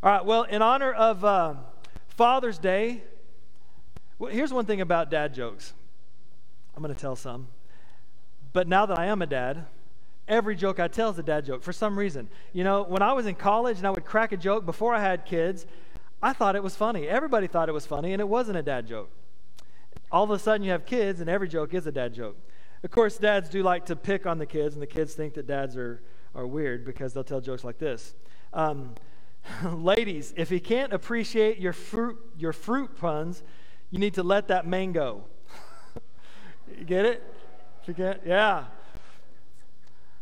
All right, well, in honor of uh, Father's Day, well, here's one thing about dad jokes. I'm going to tell some. But now that I am a dad, every joke I tell is a dad joke for some reason. You know, when I was in college and I would crack a joke before I had kids, I thought it was funny. Everybody thought it was funny, and it wasn't a dad joke. All of a sudden, you have kids, and every joke is a dad joke. Of course, dads do like to pick on the kids, and the kids think that dads are, are weird because they'll tell jokes like this. Um, Ladies, if he can't appreciate your fruit, your fruit puns, you need to let that mango. you get it? Forget? Yeah.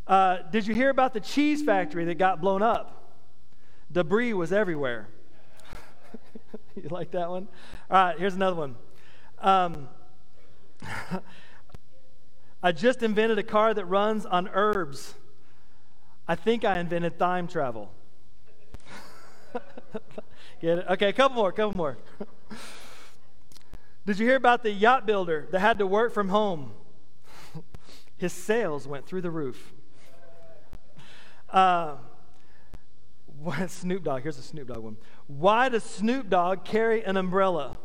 Uh, did you hear about the cheese factory that got blown up? Debris was everywhere. you like that one? All right, here's another one. Um, I just invented a car that runs on herbs. I think I invented time travel. Get it? Okay, a couple more, couple more. Did you hear about the yacht builder that had to work from home? His sales went through the roof. Uh, what, Snoop Dogg, here's a Snoop Dogg one. Why does Snoop Dogg carry an umbrella?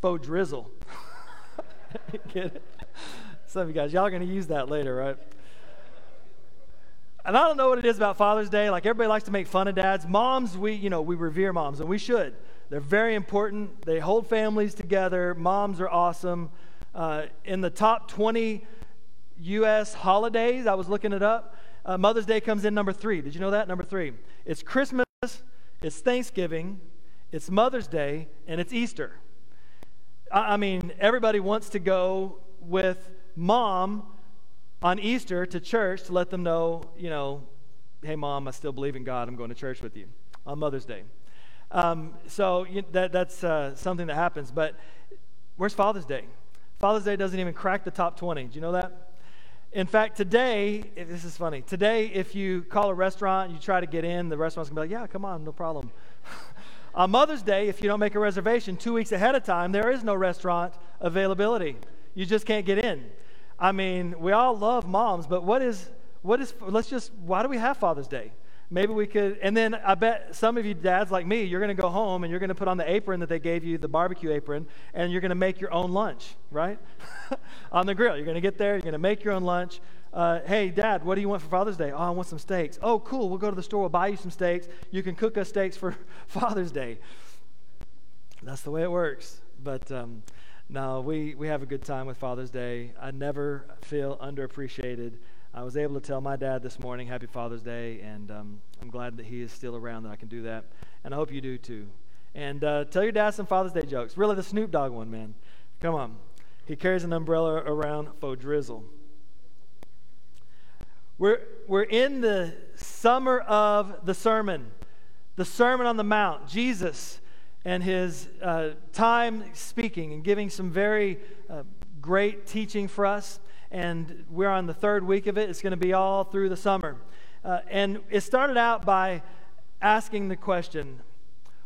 Faux drizzle. Get it? Some of you guys, y'all are going to use that later, right? And I don't know what it is about Father's Day. Like everybody likes to make fun of dads. Moms, we, you know, we revere moms, and we should. They're very important. They hold families together. Moms are awesome. Uh, in the top 20 U.S. holidays, I was looking it up. Uh, Mother's Day comes in number three. Did you know that? Number three. It's Christmas, it's Thanksgiving, it's Mother's Day, and it's Easter. I, I mean, everybody wants to go with mom on Easter to church to let them know, you know, hey, mom, I still believe in God. I'm going to church with you on Mother's Day. Um, so you, that, that's uh, something that happens. But where's Father's Day? Father's Day doesn't even crack the top 20. Do you know that? In fact, today, this is funny. Today, if you call a restaurant, and you try to get in, the restaurant's gonna be like, yeah, come on, no problem. on Mother's Day, if you don't make a reservation two weeks ahead of time, there is no restaurant availability. You just can't get in. I mean, we all love moms, but what is, what is, let's just, why do we have Father's Day? Maybe we could, and then I bet some of you dads like me, you're going to go home and you're going to put on the apron that they gave you, the barbecue apron, and you're going to make your own lunch, right? on the grill. You're going to get there, you're going to make your own lunch. Uh, hey, dad, what do you want for Father's Day? Oh, I want some steaks. Oh, cool. We'll go to the store, we'll buy you some steaks. You can cook us steaks for Father's Day. That's the way it works. But, um, no, we, we have a good time with Father's Day. I never feel underappreciated. I was able to tell my dad this morning, Happy Father's Day, and um, I'm glad that he is still around that I can do that. And I hope you do too. And uh, tell your dad some Father's Day jokes. Really, the Snoop Dogg one, man. Come on. He carries an umbrella around for drizzle. We're, we're in the summer of the sermon, the Sermon on the Mount. Jesus and his uh, time speaking and giving some very uh, great teaching for us. And we're on the third week of it. It's going to be all through the summer. Uh, and it started out by asking the question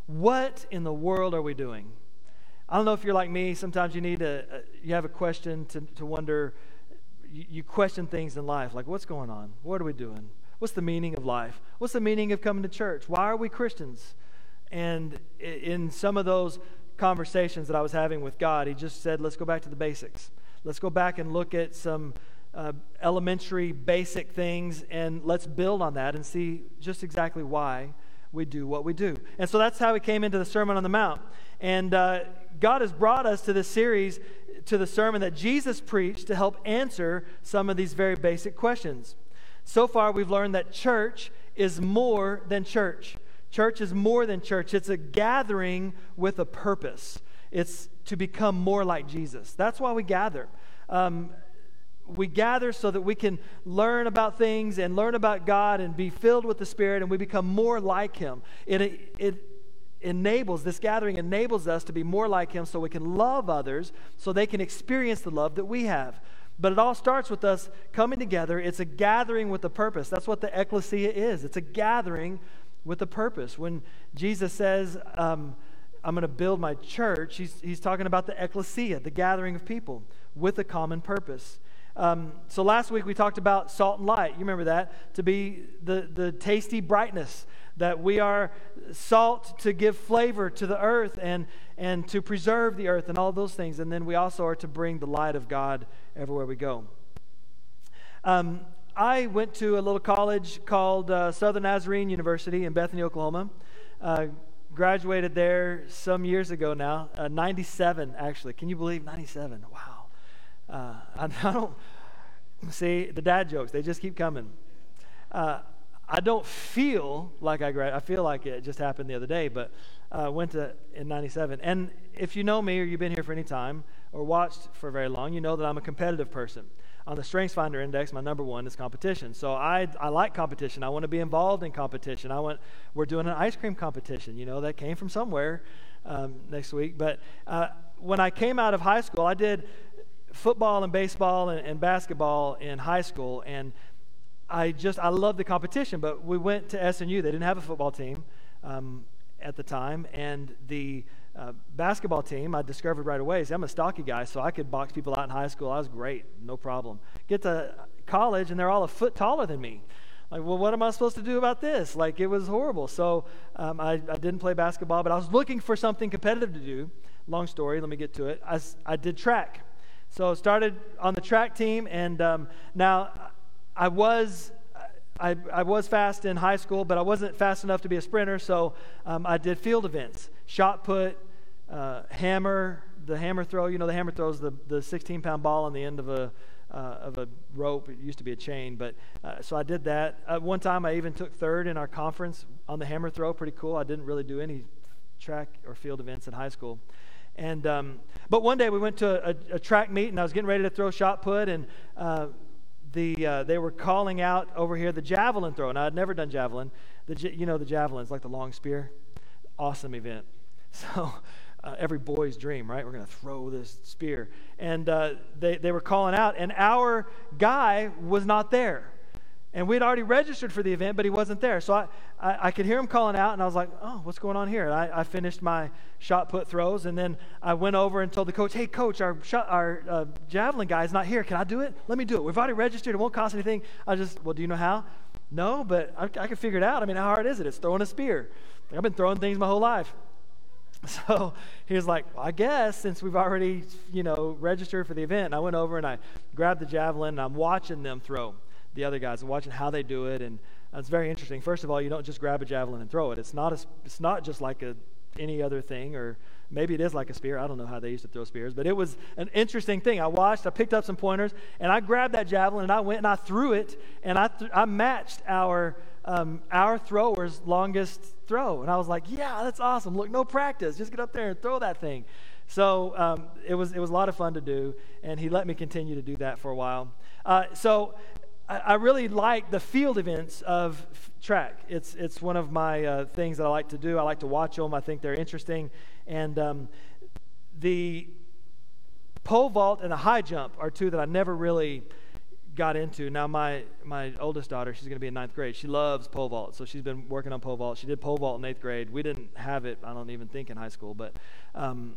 what in the world are we doing? I don't know if you're like me. Sometimes you need a, a you have a question to, to wonder. You, you question things in life, like what's going on? What are we doing? What's the meaning of life? What's the meaning of coming to church? Why are we Christians? And in some of those conversations that I was having with God, He just said, let's go back to the basics. Let's go back and look at some uh, elementary, basic things, and let's build on that and see just exactly why we do what we do. And so that's how we came into the Sermon on the Mount. And uh, God has brought us to this series, to the sermon that Jesus preached to help answer some of these very basic questions. So far, we've learned that church is more than church. Church is more than church, it's a gathering with a purpose. It's to become more like Jesus. That's why we gather. Um, we gather so that we can learn about things and learn about God and be filled with the Spirit and we become more like Him. It, it enables, this gathering enables us to be more like Him so we can love others so they can experience the love that we have. But it all starts with us coming together. It's a gathering with a purpose. That's what the ecclesia is. It's a gathering with a purpose. When Jesus says, um, I'm going to build my church, he's, he's talking about the ecclesia, the gathering of people with a common purpose. Um, so last week we talked about salt and light. You remember that? To be the, the tasty brightness that we are salt to give flavor to the earth and, and to preserve the earth and all those things. And then we also are to bring the light of God everywhere we go. Um, I went to a little college called uh, Southern Nazarene University in Bethany, Oklahoma. Uh, graduated there some years ago now, uh, 97 actually. Can you believe 97? Wow. Uh, I, I, don't see the dad jokes, they just keep coming. Uh, I don't feel like I graduated. I feel like it just happened the other day, but uh, went to in 97. And if you know me or you've been here for any time or watched for very long, you know that I'm a competitive person. On the Strengths Finder Index, my number one is competition. So I, I like competition. I want to be involved in competition. I want, we're doing an ice cream competition. You know, that came from somewhere um, next week. But uh, when I came out of high school, I did football and baseball and, and basketball in high school. And I just, I love the competition, but we went to SNU. They didn't have a football team um, at the time, and the uh, basketball team I discovered right away I'm a stocky guy, so I could box people out in high school. I was great, no problem. Get to college, and they're all a foot taller than me. Like, well, what am I supposed to do about this? Like, it was horrible. So um, I, I didn't play basketball, but I was looking for something competitive to do. Long story, let me get to it. I, I did track. So started on the track team, and um, now I was I, I, was fast in high school, but I wasn't fast enough to be a sprinter, so um, I did field events shot put, uh, hammer, the hammer throw. You know, the hammer throw is the, the 16 pound ball on the end of a, uh, of a rope. It used to be a chain, but uh, so I did that. One time I even took third in our conference on the hammer throw. Pretty cool. I didn't really do any track or field events in high school. And, um, but one day we went to a, a, track meet and I was getting ready to throw shot put and uh, the, uh, they were calling out over here the javelin throw. And I'd never done javelin. The, you know, the javelin's like the long spear. Awesome event. So, uh, every boy's dream, right? We're going to throw this spear. And uh, they, they were calling out, and our guy was not there. And we'd already registered for the event, but he wasn't there. So I, I, I, could hear him calling out, and I was like, oh, what's going on here? And I, I finished my shot put throws, and then I went over and told the coach, hey, coach, our, shot, our uh, javelin guy is not here. Can I do it? Let me do it. We've already registered. It won't cost anything. I just, well, do you know how? No, but I, I can figure it out. I mean, how hard is it? It's throwing a spear. I've been throwing things my whole life. So he was like, well, I guess since we've already, you know, registered for the event, and I went over and I grabbed the javelin and I'm watching them throw the other guys and watching how they do it. And it's very interesting. First of all, you don't just grab a javelin and throw it. It's not, a, it's not just like a, any other thing, or maybe it is like a spear. I don't know how they used to throw spears, but it was an interesting thing. I watched, I picked up some pointers, and I grabbed that javelin and I went and I threw it, and I, th- I matched our, um, our thrower's longest throw. And I was like, yeah, that's awesome. Look, no practice. Just get up there and throw that thing. So um, it, was, it was a lot of fun to do, and he let me continue to do that for a while. Uh, so I, really like the field events of track. It's, it's one of my uh, things that I like to do. I like to watch them, I think they're interesting. And um, the pole vault and the high jump are two that I never really got into. Now, my, my oldest daughter, she's going to be in ninth grade. She loves pole vault, so she's been working on pole vault. She did pole vault in eighth grade. We didn't have it, I don't even think, in high school, but um,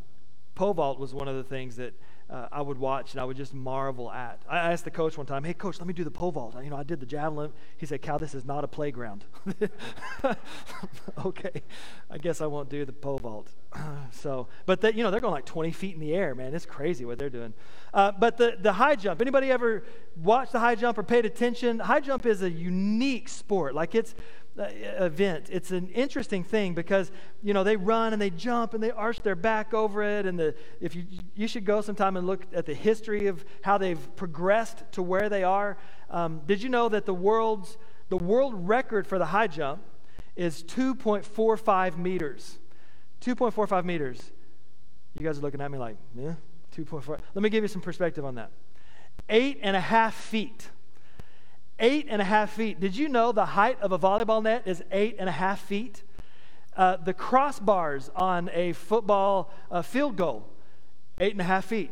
pole vault was one of the things that uh, I would watch and I would just marvel at. I asked the coach one time, "Hey, coach, let me do the pole vault." You know, I did the javelin. He said, "Cal, this is not a playground." okay, I guess I won't do the pole vault. so, but that you know, they're going like 20 feet in the air, man. It's crazy what they're doing. Uh, but the the high jump. Anybody ever watched the high jump or paid attention? High jump is a unique sport. Like it's event. It's an interesting thing because you know they run and they jump and they arch their back over it. And the if you you should go sometime and look at the history of how they've progressed to where they are. Um, did you know that the world's the world record for the high jump is 2.45 meters? 2.45 meters. You guys are looking at me like, yeah, 2.4. Let me give you some perspective on that. Eight and a half feet eight and a half feet. Did you know the height of a volleyball net is eight and a half feet? Uh, the crossbars on a football uh, field goal, eight and a half feet.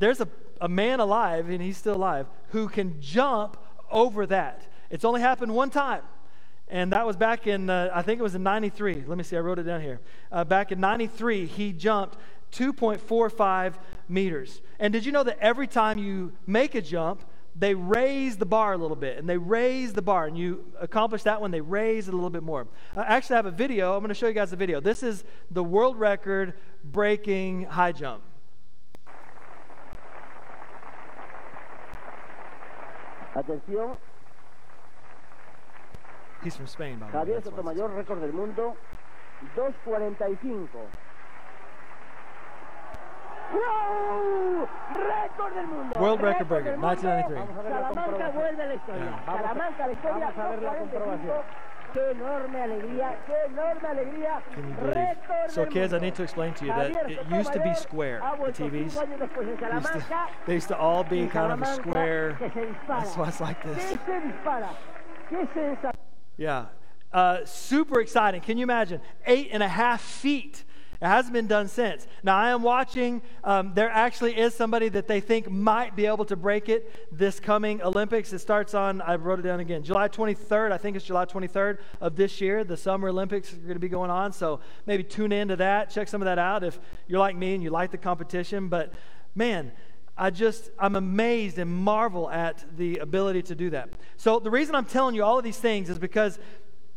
There's a, a man alive, and he's still alive, who can jump over that. It's only happened one time. And that was back in, uh, I think it was in 93. Let me see, I wrote it down here. Uh, back in 93, he jumped 2.45 meters. And did you know that every time you make a jump, they raise the bar a little bit and they raise the bar and you accomplish that when they raise it a little bit more. Uh, I actually have a video. I'm going to show you guys the video. This is the world record breaking high jump. Atención, he's from spain by the way. Javier that's why it's- Sotomayor, récord del mundo, 2.45. ¡Wow! ¡Récord del mundo! World record ¡Récord breaker, 1993. Vamos a ver la Salamanca vuelve a la historia. Yeah. Salamanca a la historia. vamos a ver la comprobación. ¡Qué enorme alegría! ¡Qué enorme alegría! Can you believe? So, kids, I need to explain to you that it used to be square, the TVs. cinco años después en They used, to, they used to all be kind of a square. que se dispara. That's why it's like this. se dispara? ¿Qué sensación? Yeah. Uh, super exciting. Can you imagine? Eight and a half feet. It hasn't been done since. Now, I am watching. Um, there actually is somebody that they think might be able to break it this coming Olympics. It starts on, I wrote it down again, July 23rd. I think it's July 23rd of this year. The Summer Olympics are going to be going on. So maybe tune into that. Check some of that out if you're like me and you like the competition. But man, I just, I'm amazed and marvel at the ability to do that. So, the reason I'm telling you all of these things is because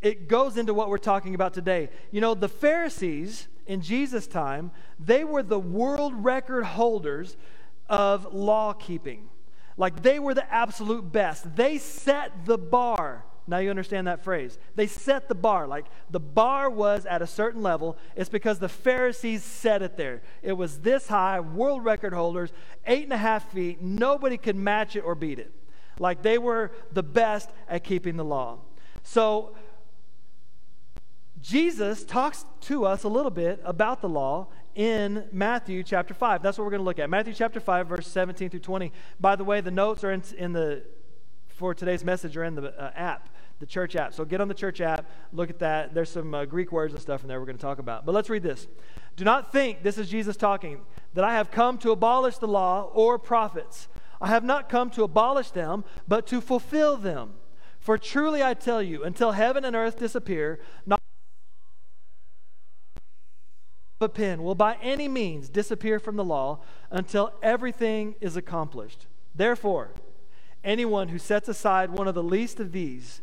it goes into what we're talking about today. You know, the Pharisees in Jesus' time, they were the world record holders of law keeping. Like, they were the absolute best. They set the bar. Now you understand that phrase. They set the bar. Like the bar was at a certain level. It's because the Pharisees set it there. It was this high, world record holders, eight and a half feet. Nobody could match it or beat it. Like they were the best at keeping the law. So Jesus talks to us a little bit about the law in Matthew chapter 5. That's what we're going to look at. Matthew chapter 5, verse 17 through 20. By the way, the notes are in, in the for today's message are in the uh, app, the church app. So get on the church app, look at that. There's some uh, Greek words and stuff in there we're going to talk about. But let's read this. Do not think, this is Jesus talking, that I have come to abolish the law or prophets. I have not come to abolish them, but to fulfill them. For truly I tell you, until heaven and earth disappear, not a pen will by any means disappear from the law until everything is accomplished. Therefore, anyone who sets aside one of the least of these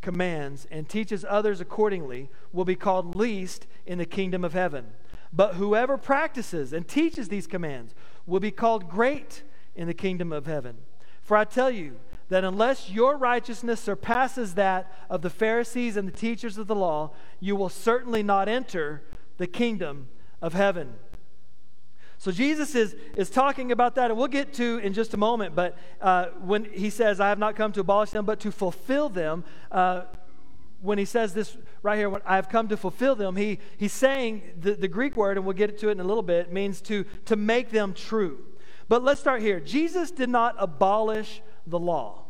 commands and teaches others accordingly will be called least in the kingdom of heaven. But whoever practices and teaches these commands will be called great in the kingdom of heaven. For I tell you that unless your righteousness surpasses that of the Pharisees and the teachers of the law, you will certainly not enter the kingdom of heaven. So Jesus is, is talking about that, and we'll get to in just a moment. But uh, when he says, I have not come to abolish them, but to fulfill them, uh, when he says this right here, I have come to fulfill them, he, he's saying the, the Greek word, and we'll get to it in a little bit, means to, to make them true. But let's start here. Jesus did not abolish the law.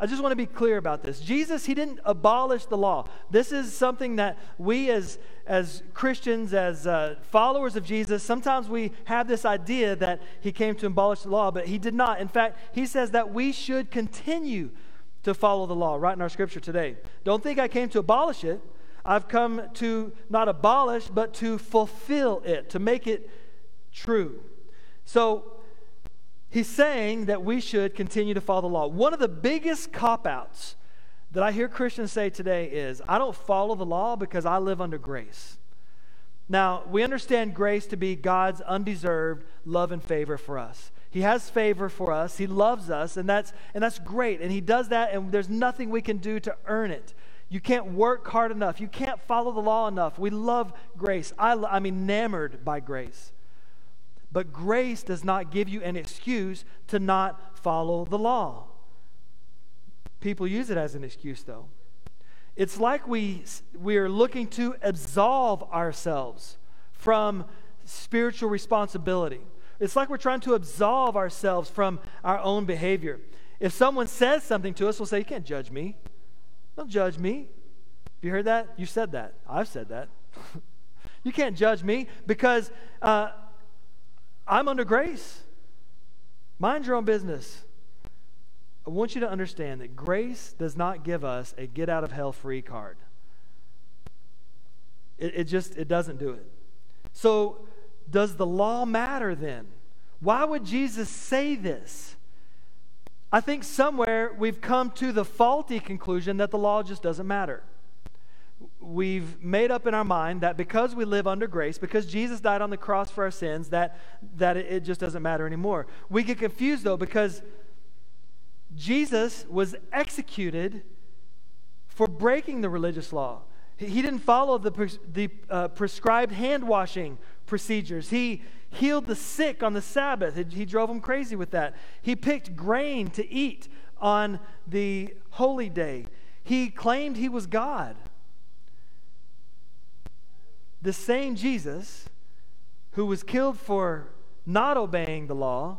I just want to be clear about this. Jesus, he didn't abolish the law. This is something that we as, as Christians, as uh, followers of Jesus, sometimes we have this idea that he came to abolish the law, but he did not. In fact, he says that we should continue to follow the law, right in our scripture today. Don't think I came to abolish it. I've come to not abolish, but to fulfill it, to make it true. So, He's saying that we should continue to follow the law. One of the biggest cop outs that I hear Christians say today is I don't follow the law because I live under grace. Now, we understand grace to be God's undeserved love and favor for us. He has favor for us. He loves us, and that's, and that's great. And He does that, and there's nothing we can do to earn it. You can't work hard enough. You can't follow the law enough. We love grace. I, I'm enamored by grace. But grace does not give you an excuse to not follow the law. People use it as an excuse, though. It's like we, we are looking to absolve ourselves from spiritual responsibility. It's like we're trying to absolve ourselves from our own behavior. If someone says something to us, we'll say, You can't judge me. Don't judge me. You heard that? You said that. I've said that. you can't judge me because. Uh, I'm under grace. Mind your own business. I want you to understand that grace does not give us a get out of hell free card. It, it just it doesn't do it. So does the law matter then? Why would Jesus say this? I think somewhere we've come to the faulty conclusion that the law just doesn't matter. We've made up in our mind that because we live under grace, because Jesus died on the cross for our sins, that, that it, it just doesn't matter anymore. We get confused though because Jesus was executed for breaking the religious law. He didn't follow the, the uh, prescribed hand washing procedures. He healed the sick on the Sabbath. He drove them crazy with that. He picked grain to eat on the holy day. He claimed he was God. The same Jesus who was killed for not obeying the law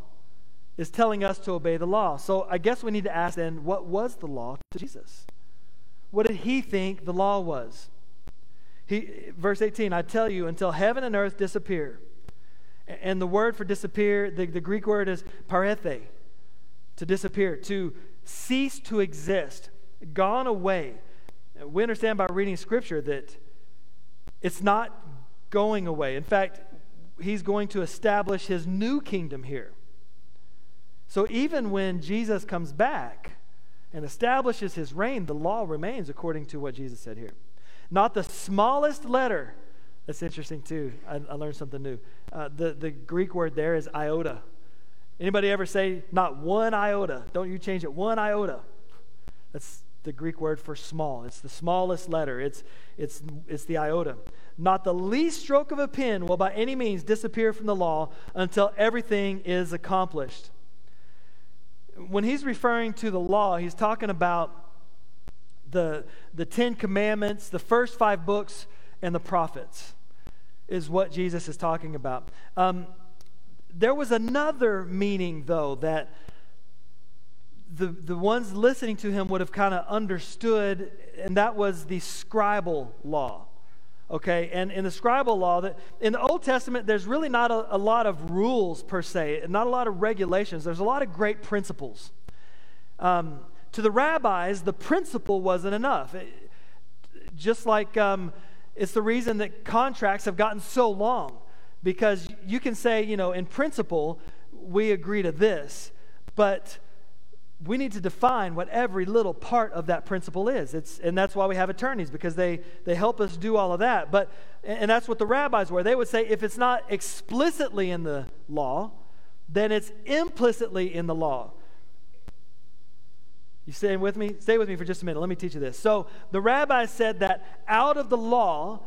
is telling us to obey the law. So I guess we need to ask then what was the law to Jesus? What did he think the law was? He, verse 18, I tell you, until heaven and earth disappear. And the word for disappear, the, the Greek word is parethe, to disappear, to cease to exist, gone away. We understand by reading scripture that it's not going away. In fact, he's going to establish his new kingdom here. So even when Jesus comes back and establishes his reign, the law remains according to what Jesus said here. Not the smallest letter. That's interesting too. I, I learned something new. Uh, the, the Greek word there is iota. Anybody ever say not one iota? Don't you change it. One iota. That's the Greek word for small. It's the smallest letter. It's, it's, it's the iota. Not the least stroke of a pen will by any means disappear from the law until everything is accomplished. When he's referring to the law, he's talking about the, the Ten Commandments, the first five books, and the prophets, is what Jesus is talking about. Um, there was another meaning, though, that the, the ones listening to him would have kind of understood, and that was the scribal law. Okay, and in the scribal law, that in the Old Testament, there's really not a, a lot of rules per se, not a lot of regulations. There's a lot of great principles. Um, to the rabbis, the principle wasn't enough. It, just like um, it's the reason that contracts have gotten so long, because you can say, you know, in principle, we agree to this, but we need to define what every little part of that principle is. It's, and that's why we have attorneys, because they, they help us do all of that. But, and that's what the rabbis were. They would say if it's not explicitly in the law, then it's implicitly in the law. You staying with me? Stay with me for just a minute. Let me teach you this. So the rabbi said that out of the law,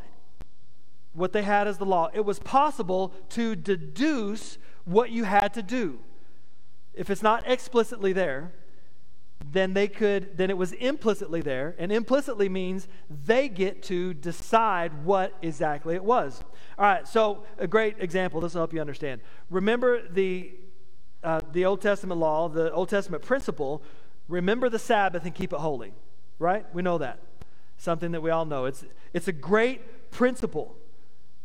what they had as the law, it was possible to deduce what you had to do. If it's not explicitly there, then they could then it was implicitly there and implicitly means they get to decide what exactly it was all right so a great example this will help you understand remember the uh, the old testament law the old testament principle remember the Sabbath and keep it holy, right? We know that. Something that we all know. It's, it's a great principle,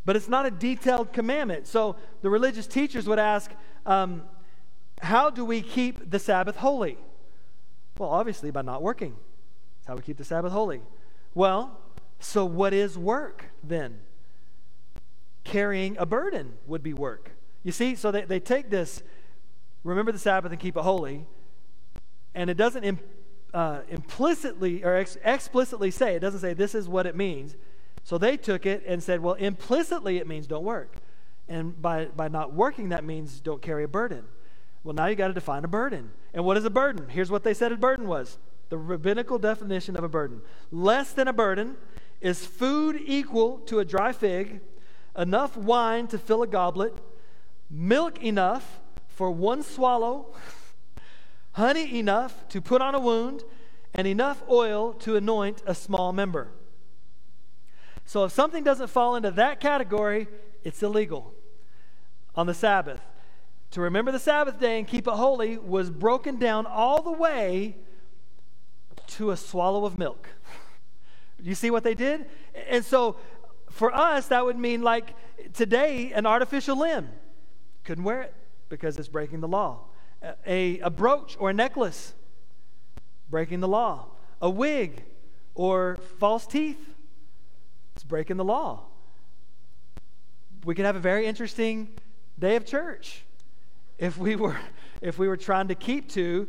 but it's not a detailed commandment. So the religious teachers would ask, um, How do we keep the Sabbath holy? Well, obviously, by not working. That's how we keep the Sabbath holy. Well, so what is work then? Carrying a burden would be work. You see, so they, they take this, remember the Sabbath and keep it holy, and it doesn't Im, uh, implicitly or ex- explicitly say, it doesn't say this is what it means. So they took it and said, well, implicitly it means don't work. And by, by not working, that means don't carry a burden. Well, now you got to define a burden. And what is a burden? Here's what they said a burden was the rabbinical definition of a burden less than a burden is food equal to a dry fig, enough wine to fill a goblet, milk enough for one swallow honey enough to put on a wound, and enough oil to anoint a small member. So if something doesn't fall into that category, it's illegal on the Sabbath. To remember the Sabbath day and keep it holy was broken down all the way to a swallow of milk. you see what they did? And so for us, that would mean like today, an artificial limb. Couldn't wear it because it's breaking the law a, a brooch or a necklace, breaking the law. A wig or false teeth, it's breaking the law. We could have a very interesting day of church if we were if we were trying to keep to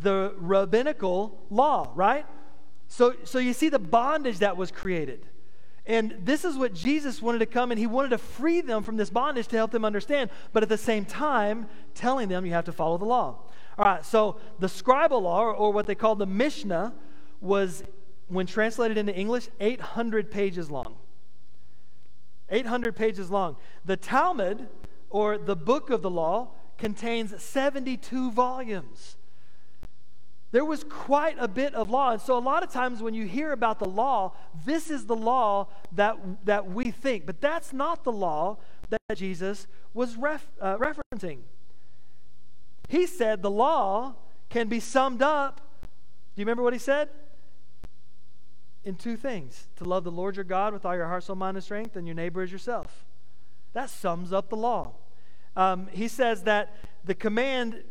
the rabbinical law, right? So, so you see the bondage that was created. And this is what Jesus wanted to come and he wanted to free them from this bondage to help them understand, but at the same time, telling them you have to follow the law. All right, so the scribal law, or, or what they call the Mishnah, was, when translated into English, 800 pages long. 800 pages long. The Talmud, or the book of the law, contains 72 volumes. There was quite a bit of law. And so, a lot of times when you hear about the law, this is the law that, that we think. But that's not the law that Jesus was ref, uh, referencing. He said the law can be summed up. Do you remember what he said? In two things to love the Lord your God with all your heart, soul, mind, and strength, and your neighbor as yourself. That sums up the law. Um, he says that the command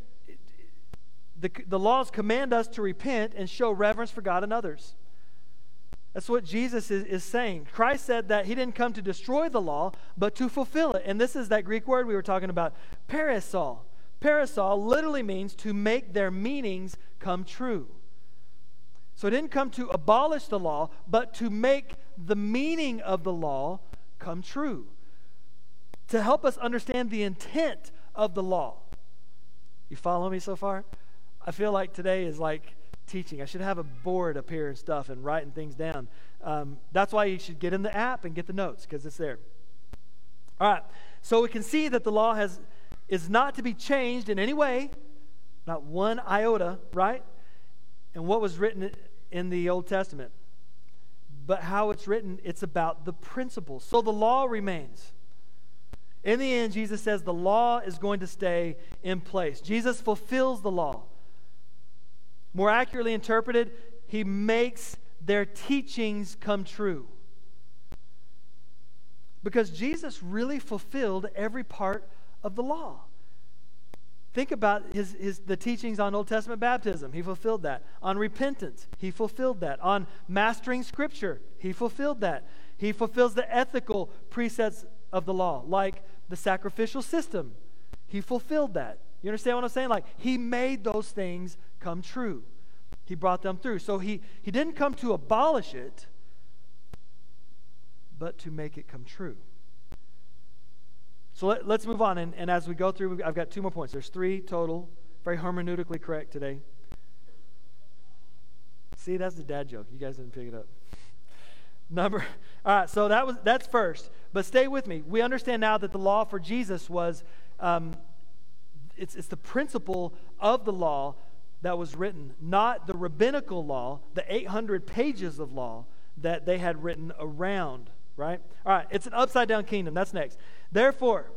the, the laws command us to repent and show reverence for God and others. That's what Jesus is, is saying. Christ said that he didn't come to destroy the law, but to fulfill it. And this is that Greek word we were talking about, parasol. Parasol literally means to make their meanings come true. So it didn't come to abolish the law, but to make the meaning of the law come true. To help us understand the intent of the law. You follow me so far? I feel like today is like teaching. I should have a board up here and stuff and writing things down. Um, that's why you should get in the app and get the notes because it's there. All right. So we can see that the law has is not to be changed in any way, not one iota, right? And what was written in the Old Testament. But how it's written, it's about the principles. So the law remains. In the end, Jesus says the law is going to stay in place. Jesus fulfills the law. More accurately interpreted, he makes their teachings come true. Because Jesus really fulfilled every part of the law. Think about his, his, the teachings on Old Testament baptism. He fulfilled that. On repentance, he fulfilled that. On mastering Scripture, he fulfilled that. He fulfills the ethical precepts of the law, like the sacrificial system. He fulfilled that. You understand what I'm saying? Like, he made those things come true. He brought them through. So he, he didn't come to abolish it, but to make it come true. So let, us move on. And, and as we go through, I've got two more points. There's three total, very hermeneutically correct today. See, that's the dad joke. You guys didn't pick it up. Number, all right, so that was that's first. But stay with me. We understand now that the law for Jesus was, um, it's, it's the principle of the law that was written, not the rabbinical law, the 800 pages of law that they had written around, right? All right, it's an upside down kingdom. That's next. Therefore,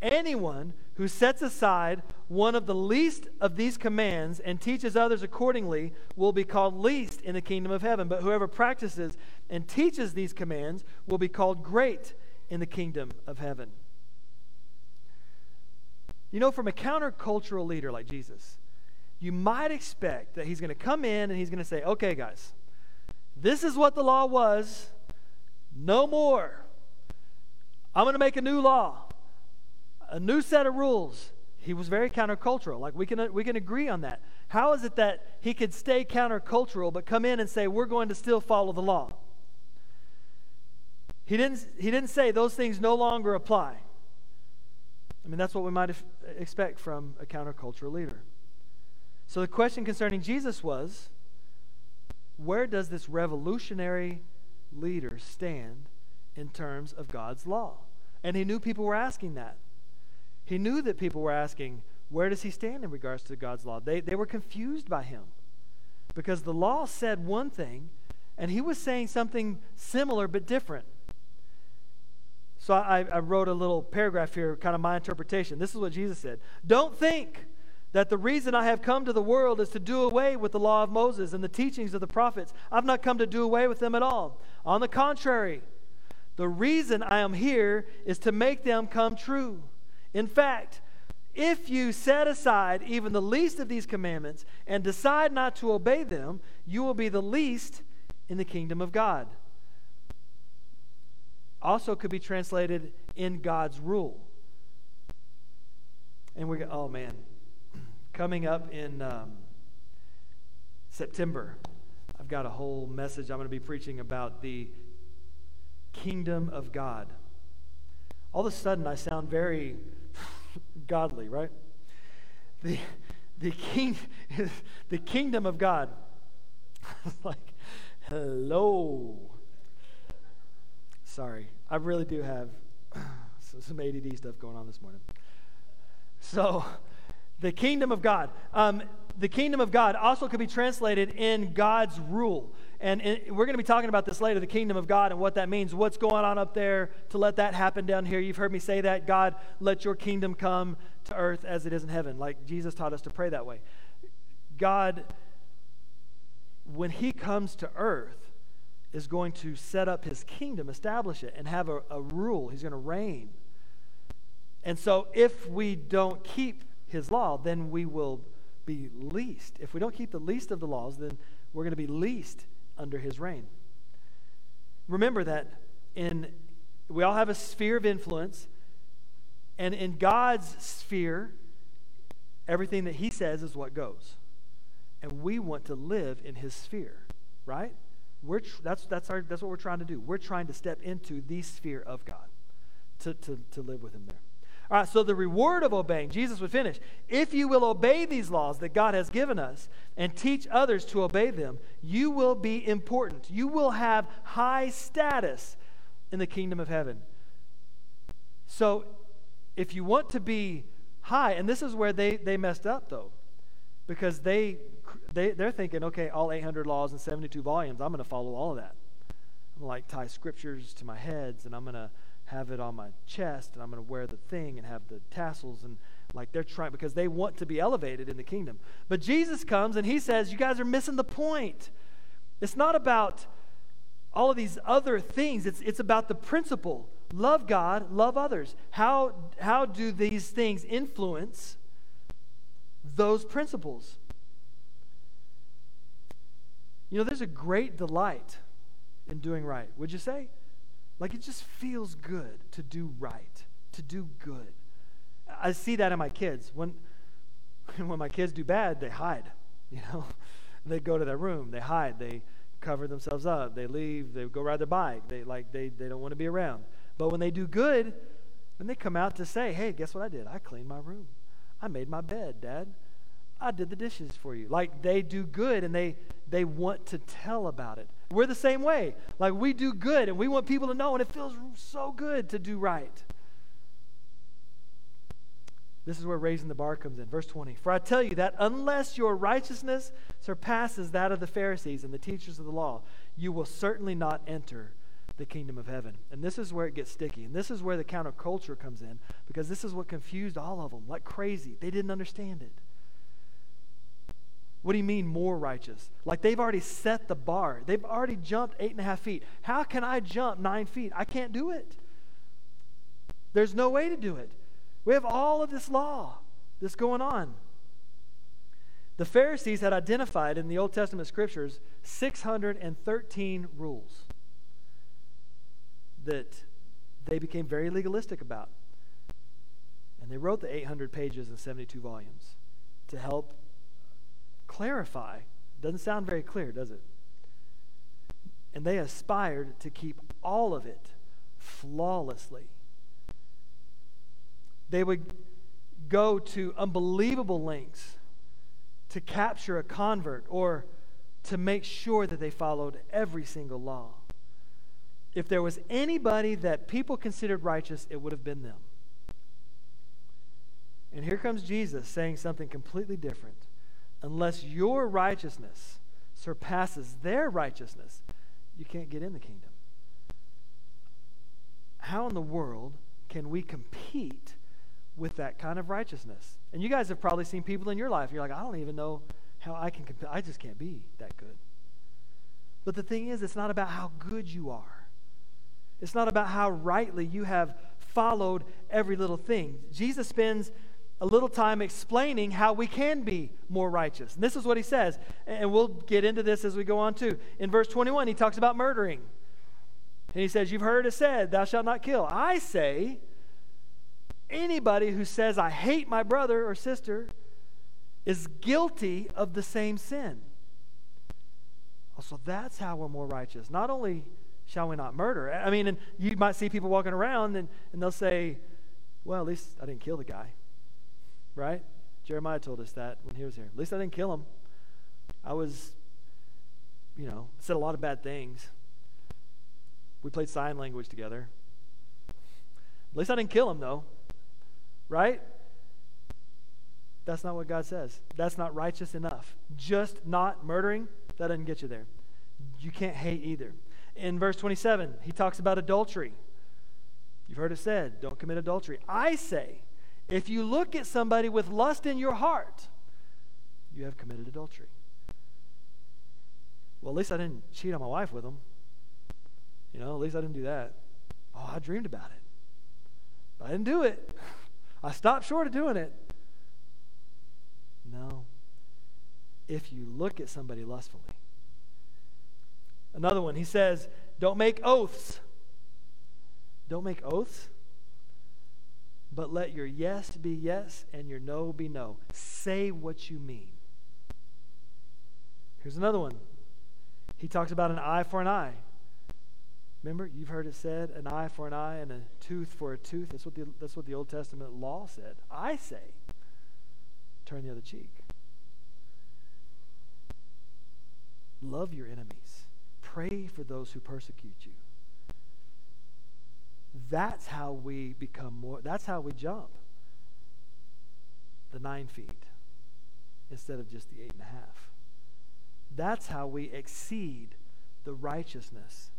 anyone who sets aside one of the least of these commands and teaches others accordingly will be called least in the kingdom of heaven. But whoever practices and teaches these commands will be called great in the kingdom of heaven. You know, from a countercultural leader like Jesus, you might expect that he's going to come in and he's going to say, okay, guys, this is what the law was. No more. I'm going to make a new law, a new set of rules. He was very countercultural. Like, we can, uh, we can agree on that. How is it that he could stay countercultural but come in and say, we're going to still follow the law? He didn't, he didn't say those things no longer apply. I mean, that's what we might expect from a countercultural leader. So the question concerning Jesus was where does this revolutionary leader stand in terms of God's law? And he knew people were asking that. He knew that people were asking, where does he stand in regards to God's law? They, they were confused by him because the law said one thing and he was saying something similar but different. So I, I wrote a little paragraph here, kind of my interpretation. This is what Jesus said Don't think that the reason I have come to the world is to do away with the law of Moses and the teachings of the prophets. I've not come to do away with them at all. On the contrary, the reason I am here is to make them come true. In fact, if you set aside even the least of these commandments and decide not to obey them, you will be the least in the kingdom of God. Also, could be translated in God's rule. And we go, oh man, coming up in um, September, I've got a whole message I'm going to be preaching about the kingdom of God. All of a sudden, I sound very godly, right? The, the, king, the kingdom of God. like, hello. Sorry, I really do have some ADD stuff going on this morning. So, the kingdom of God. Um, the kingdom of God also could be translated in God's rule. And, we're going to be talking about this later the kingdom of God and what that means. What's going on up there to let that happen down here? You've heard me say that. God, let your kingdom come to earth as it is in heaven. Like Jesus taught us to pray that way. God, when he comes to earth, is going to set up his kingdom, establish it, and have a, a rule. He's going to reign. And so if we don't keep his law, then we will be least. If we don't keep the least of the laws, then we're going to be least under his reign. Remember that in we all have a sphere of influence, and in God's sphere, everything that he says is what goes. And we want to live in his sphere, right? We're tr- that's, that's, our, that's what we're trying to do. We're trying to step into the sphere of God to, to, to live with him there. All right, so the reward of obeying, Jesus would finish. If you will obey these laws that God has given us and teach others to obey them, you will be important. You will have high status in the kingdom of heaven. So if you want to be high, and this is where they, they messed up though, because they, they, they're thinking, okay, all 800 laws and 72 volumes, I'm going to follow all of that. I'm like tie scriptures to my heads and I'm going to have it on my chest and I'm going to wear the thing and have the tassels and like they're trying because they want to be elevated in the kingdom. But Jesus comes and he says, You guys are missing the point. It's not about all of these other things, it's, it's about the principle love God, love others. How, how do these things influence those principles? You know, there's a great delight in doing right, would you say? Like it just feels good to do right, to do good. I see that in my kids. When, when my kids do bad, they hide, you know. they go to their room, they hide, they cover themselves up, they leave, they go ride their bike. They like they, they don't want to be around. But when they do good, then they come out to say, Hey, guess what I did? I cleaned my room. I made my bed, Dad. I did the dishes for you. Like they do good and they they want to tell about it. We're the same way. Like we do good and we want people to know, and it feels so good to do right. This is where raising the bar comes in. Verse 20. For I tell you that unless your righteousness surpasses that of the Pharisees and the teachers of the law, you will certainly not enter the kingdom of heaven. And this is where it gets sticky. And this is where the counterculture comes in because this is what confused all of them like crazy. They didn't understand it. What do you mean more righteous? Like they've already set the bar. They've already jumped eight and a half feet. How can I jump nine feet? I can't do it. There's no way to do it. We have all of this law that's going on. The Pharisees had identified in the Old Testament scriptures 613 rules that they became very legalistic about. And they wrote the 800 pages and 72 volumes to help clarify. Doesn't sound very clear, does it? And they aspired to keep all of it flawlessly. They would go to unbelievable lengths to capture a convert or to make sure that they followed every single law. If there was anybody that people considered righteous, it would have been them. And here comes Jesus saying something completely different unless your righteousness surpasses their righteousness, you can't get in the kingdom. How in the world can we compete with that kind of righteousness? And you guys have probably seen people in your life, you're like, I don't even know how I can compete. I just can't be that good. But the thing is, it's not about how good you are. It's not about how rightly you have followed every little thing. Jesus spends a little time explaining how we can be more righteous. And this is what he says, and we'll get into this as we go on too. In verse 21, he talks about murdering. And he says, You've heard it said, Thou shalt not kill. I say, anybody who says, I hate my brother or sister, is guilty of the same sin. So that's how we're more righteous. Not only shall we not murder, I mean, and you might see people walking around and, and they'll say, well, at least I didn't kill the guy. Right? Jeremiah told us that when he was here. At least I didn't kill him. I was, you know, said a lot of bad things. We played sign language together. At least I didn't kill him, though. Right? That's not what God says. That's not righteous enough. Just not murdering, that doesn't get you there. You can't hate either. In verse 27, he talks about adultery. You've heard it said, don't commit adultery. I say, if you look at somebody with lust in your heart, you have committed adultery. Well, at least I didn't cheat on my wife with them. You know, at least I didn't do that. Oh, I dreamed about it. But I didn't do it. I stopped short of doing it. No. If you look at somebody lustfully. Another one, he says, don't make oaths. Don't make oaths, but let your yes be yes and your no be no. Say what you mean. Here's another one. He talks about an eye for an eye. Remember, you've heard it said, an eye for an eye and a tooth for a tooth. That's what the, that's what the Old Testament law said. I say, turn the other cheek. Love your enemies. Pray for those who persecute you. That's how we become more, that's how we jump the nine feet instead of just the eight and a half. That's how we exceed the righteousness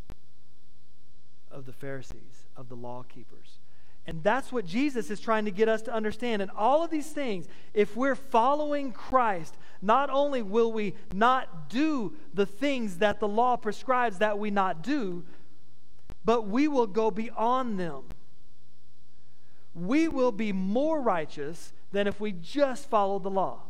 of the Pharisees, of the law keepers. And that's what Jesus is trying to get us to understand. And all of these things, if we're following Christ, not only will we not do the things that the law prescribes that we not do, but we will go beyond them. We will be more righteous than if we just followed the law.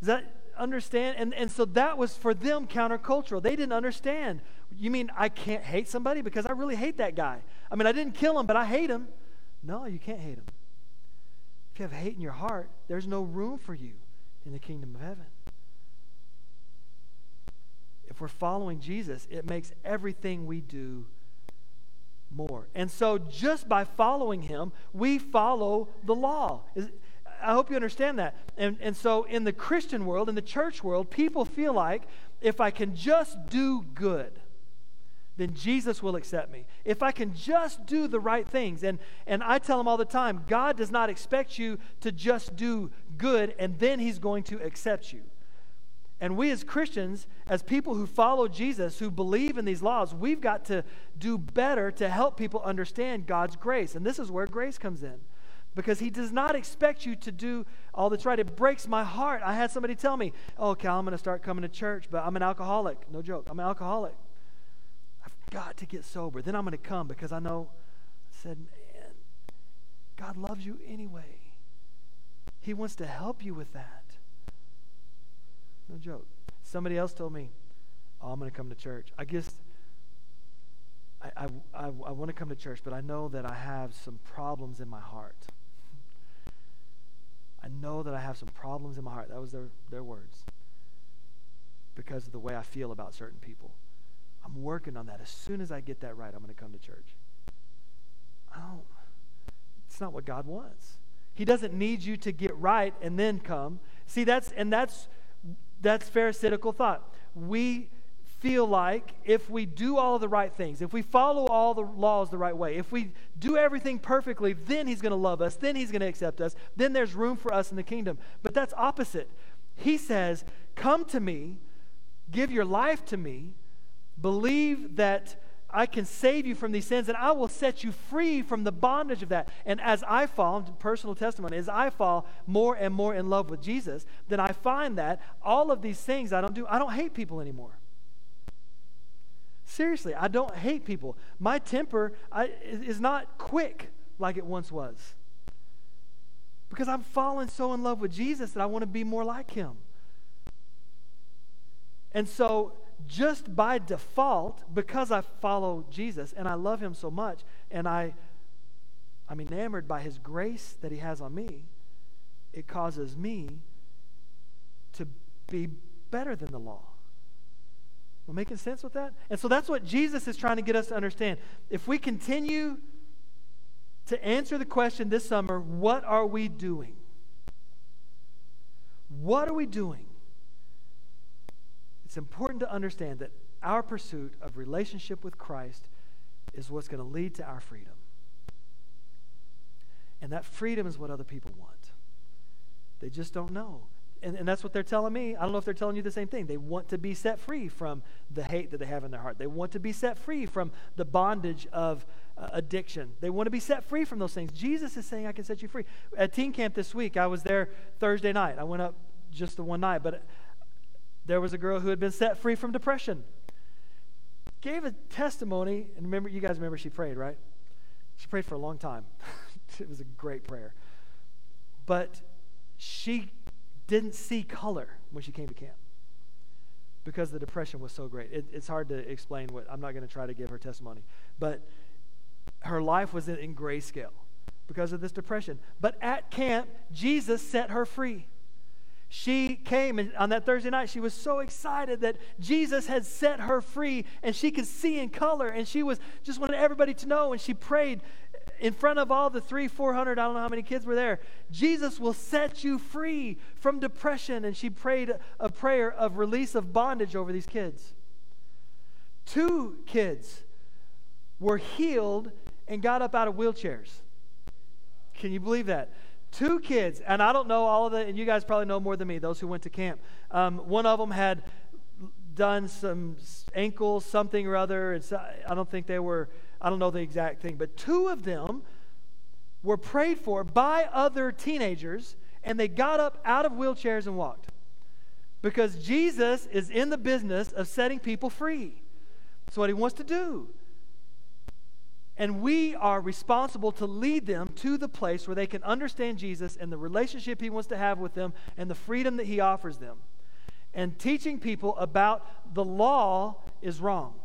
Does that understand? And, and so that was for them countercultural. They didn't understand. You mean I can't hate somebody because I really hate that guy? I mean, I didn't kill him, but I hate him. No, you can't hate him. If you have hate in your heart, there's no room for you in the kingdom of heaven. We're following Jesus, it makes everything we do more. And so, just by following him, we follow the law. I hope you understand that. And, and so, in the Christian world, in the church world, people feel like if I can just do good, then Jesus will accept me. If I can just do the right things. And, and I tell them all the time God does not expect you to just do good and then He's going to accept you. And we as Christians, as people who follow Jesus, who believe in these laws, we've got to do better to help people understand God's grace. And this is where grace comes in because he does not expect you to do all that's right. It breaks my heart. I had somebody tell me, oh, Cal, I'm going to start coming to church, but I'm an alcoholic. No joke. I'm an alcoholic. I've got to get sober. Then I'm going to come because I know, I said, man, God loves you anyway. He wants to help you with that. No joke. Somebody else told me, oh, I'm going to come to church. I guess I, I, I, I want to come to church, but I know that I have some problems in my heart. I know that I have some problems in my heart. That was their, their words. Because of the way I feel about certain people. I'm working on that. As soon as I get that right, I'm going to come to church. I don't, it's not what God wants. He doesn't need you to get right and then come. See, that's, and that's, that's Pharisaical thought. We feel like if we do all the right things, if we follow all the laws the right way, if we do everything perfectly, then He's going to love us, then He's going to accept us, then there's room for us in the kingdom. But that's opposite. He says, Come to me, give your life to me, believe that I can save you from these sins, and I will set you free from the bondage of that. And as I fall, personal testimony, as I fall more and more in love with Jesus, then I find that all of these things I don't do, I don't hate people anymore. Seriously, I don't hate people. My temper I, is not quick like it once was. Because I'm fallen so in love with Jesus that I want to be more like him. And so, just by default, because I follow Jesus and I love him so much, and I, I'm enamored by his grace that he has on me, it causes me to be better than the law Am I making sense with that? And so that's what Jesus is trying to get us to understand. If we continue to answer the question this summer, what are we doing? What are we doing? It's important to understand that our pursuit of relationship with Christ is what's going to lead to our freedom. And that freedom is what other people want. They just don't know. And, and that's what they're telling me. I don't know if they're telling you the same thing. They want to be set free from the hate that they have in their heart. They want to be set free from the bondage of uh, addiction. They want to be set free from those things. Jesus is saying, I can set you free. At teen camp this week, I was there Thursday night. I went up just the one night, but there was a girl who had been set free from depression. Gave a testimony, and remember, you guys remember she prayed, right? She prayed for a long time. it was a great prayer. But she didn't see color when she came to camp because the depression was so great. It, it's hard to explain what I'm not going to try to give her testimony, but her life was in, in grayscale because of this depression. But at camp, Jesus set her free she came and on that Thursday night, she was so excited that Jesus had set her free and she could see in color. And she was just wanted everybody to know. And she prayed in front of all the three, 400, I don't know how many kids were there. Jesus will set you free from depression. And she prayed a prayer of release of bondage over these kids. Two kids were healed and got up out of wheelchairs. Can you believe that? Two kids, and I don't know all of the, and you guys probably know more than me, those who went to camp. Um, one of them had done some ankles, something or other. It's, I don't think they were, I don't know the exact thing, but two of them were prayed for by other teenagers, and they got up out of wheelchairs and walked. Because Jesus is in the business of setting people free. That's what he wants to do. And we are responsible to lead them to the place where they can understand Jesus and the relationship he wants to have with them and the freedom that he offers them. And teaching people about the law is wrong,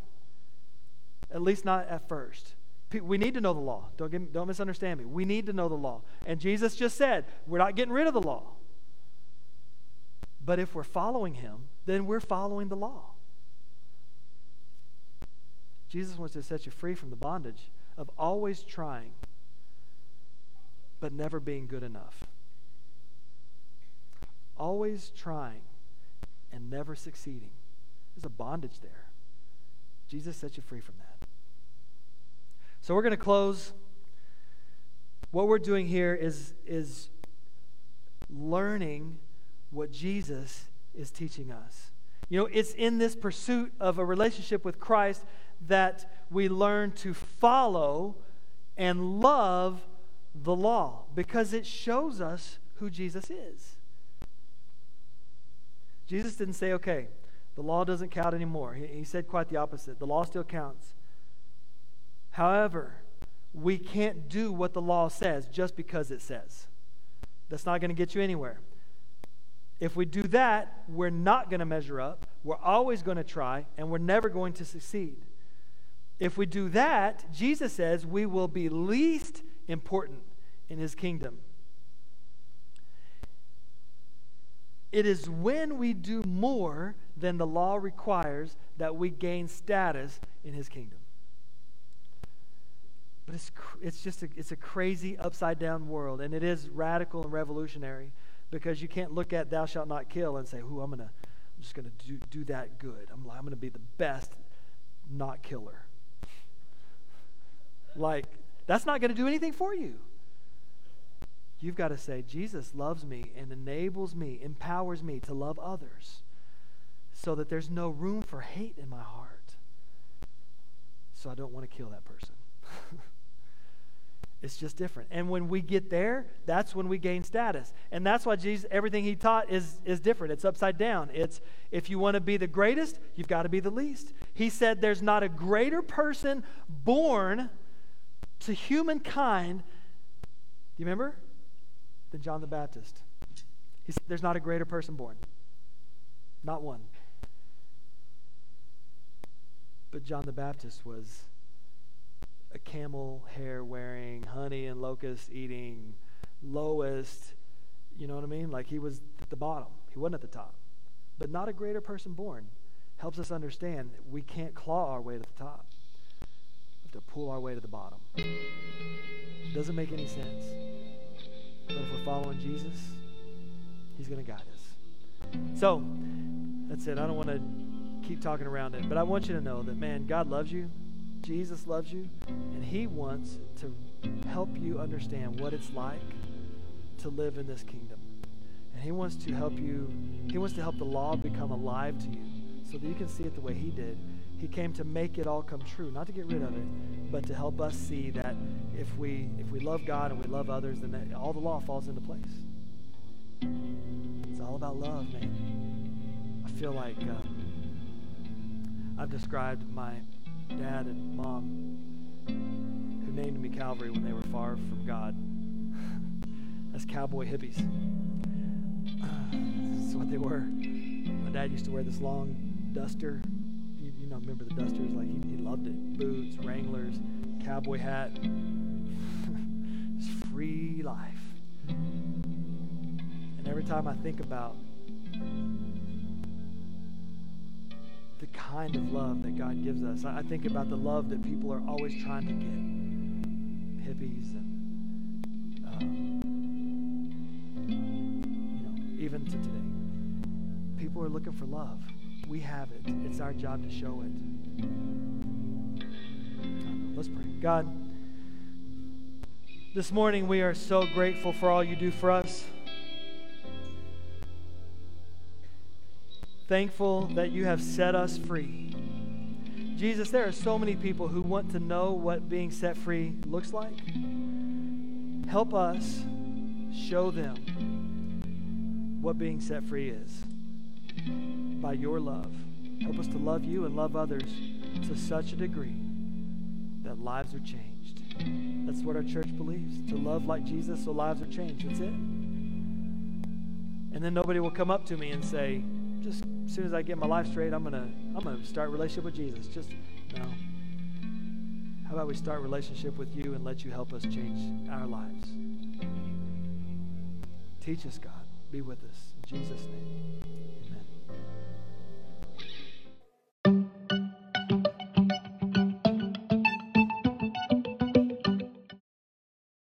at least not at first. We need to know the law. Don't, get, don't misunderstand me. We need to know the law. And Jesus just said, we're not getting rid of the law. But if we're following him, then we're following the law. Jesus wants to set you free from the bondage of always trying, but never being good enough. Always trying and never succeeding. There's a bondage there. Jesus set you free from that. So we're going to close. What we're doing here is, is learning what Jesus is teaching us. You know, it's in this pursuit of a relationship with Christ that we learn to follow and love the law because it shows us who Jesus is. Jesus didn't say, okay, the law doesn't count anymore. He, he said quite the opposite. The law still counts. However, we can't do what the law says just because it says. That's not going to get you anywhere. If we do that, we're not going to measure up. We're always going to try, and we're never going to succeed. If we do that, Jesus says we will be least important in his kingdom. It is when we do more than the law requires that we gain status in his kingdom. But it's, it's just a, it's a crazy upside down world, and it is radical and revolutionary because you can't look at thou shalt not kill and say, "Who I'm gonna, I'm just gonna do, do that good. I'm, I'm gonna be the best not killer." Like, that's not going to do anything for you. You've got to say, Jesus loves me and enables me, empowers me to love others so that there's no room for hate in my heart. So I don't want to kill that person. it's just different. And when we get there, that's when we gain status. And that's why Jesus, everything he taught is, is different. It's upside down. It's if you want to be the greatest, you've got to be the least. He said there's not a greater person born to humankind, do you remember? Than John the Baptist. He said, There's not a greater person born. Not one. But John the Baptist was a camel hair wearing, honey and locust eating, lowest, you know what I mean? Like he was at the bottom. He wasn't at the top. But not a greater person born. helps us understand we can't claw our way to the top. To pull our way to the bottom. Doesn't make any sense. But if we're following Jesus, He's going to guide us. So, that's it. I don't want to keep talking around it, but I want you to know that, man, God loves you. Jesus loves you, and He wants to help you understand what it's like to live in this kingdom. And He wants to help you, He wants to help the law become alive to you so that you can see it the way He did. He came to make it all come true, not to get rid of it, but to help us see that if we if we love God and we love others, then that, all the law falls into place. It's all about love, man. I feel like uh, I've described my dad and mom who named me Calvary when they were far from God as cowboy hippies. That's what they were. My dad used to wear this long duster. Remember the dusters? Like he, he loved it. Boots, Wranglers, cowboy hat. it's free life. And every time I think about the kind of love that God gives us. I think about the love that people are always trying to get. Hippies and, um, you know, even to today. People are looking for love. We have it. It's our job to show it. Let's pray. God, this morning we are so grateful for all you do for us. thankful that you have set us free. Jesus, there are so many people who want to know what being set free looks like. Help us show them what being set free is by your love. Help us to love you and love others to such a degree that lives are changed. That's what our church believes. To love like Jesus so lives are changed. That's it. And then nobody will come up to me and say, just as soon as I get my life straight, I'm gonna I'm gonna start relationship with Jesus. Just no. How about we start relationship with you and let you help us change our lives? Teach us, God. Be with us. In Jesus' name.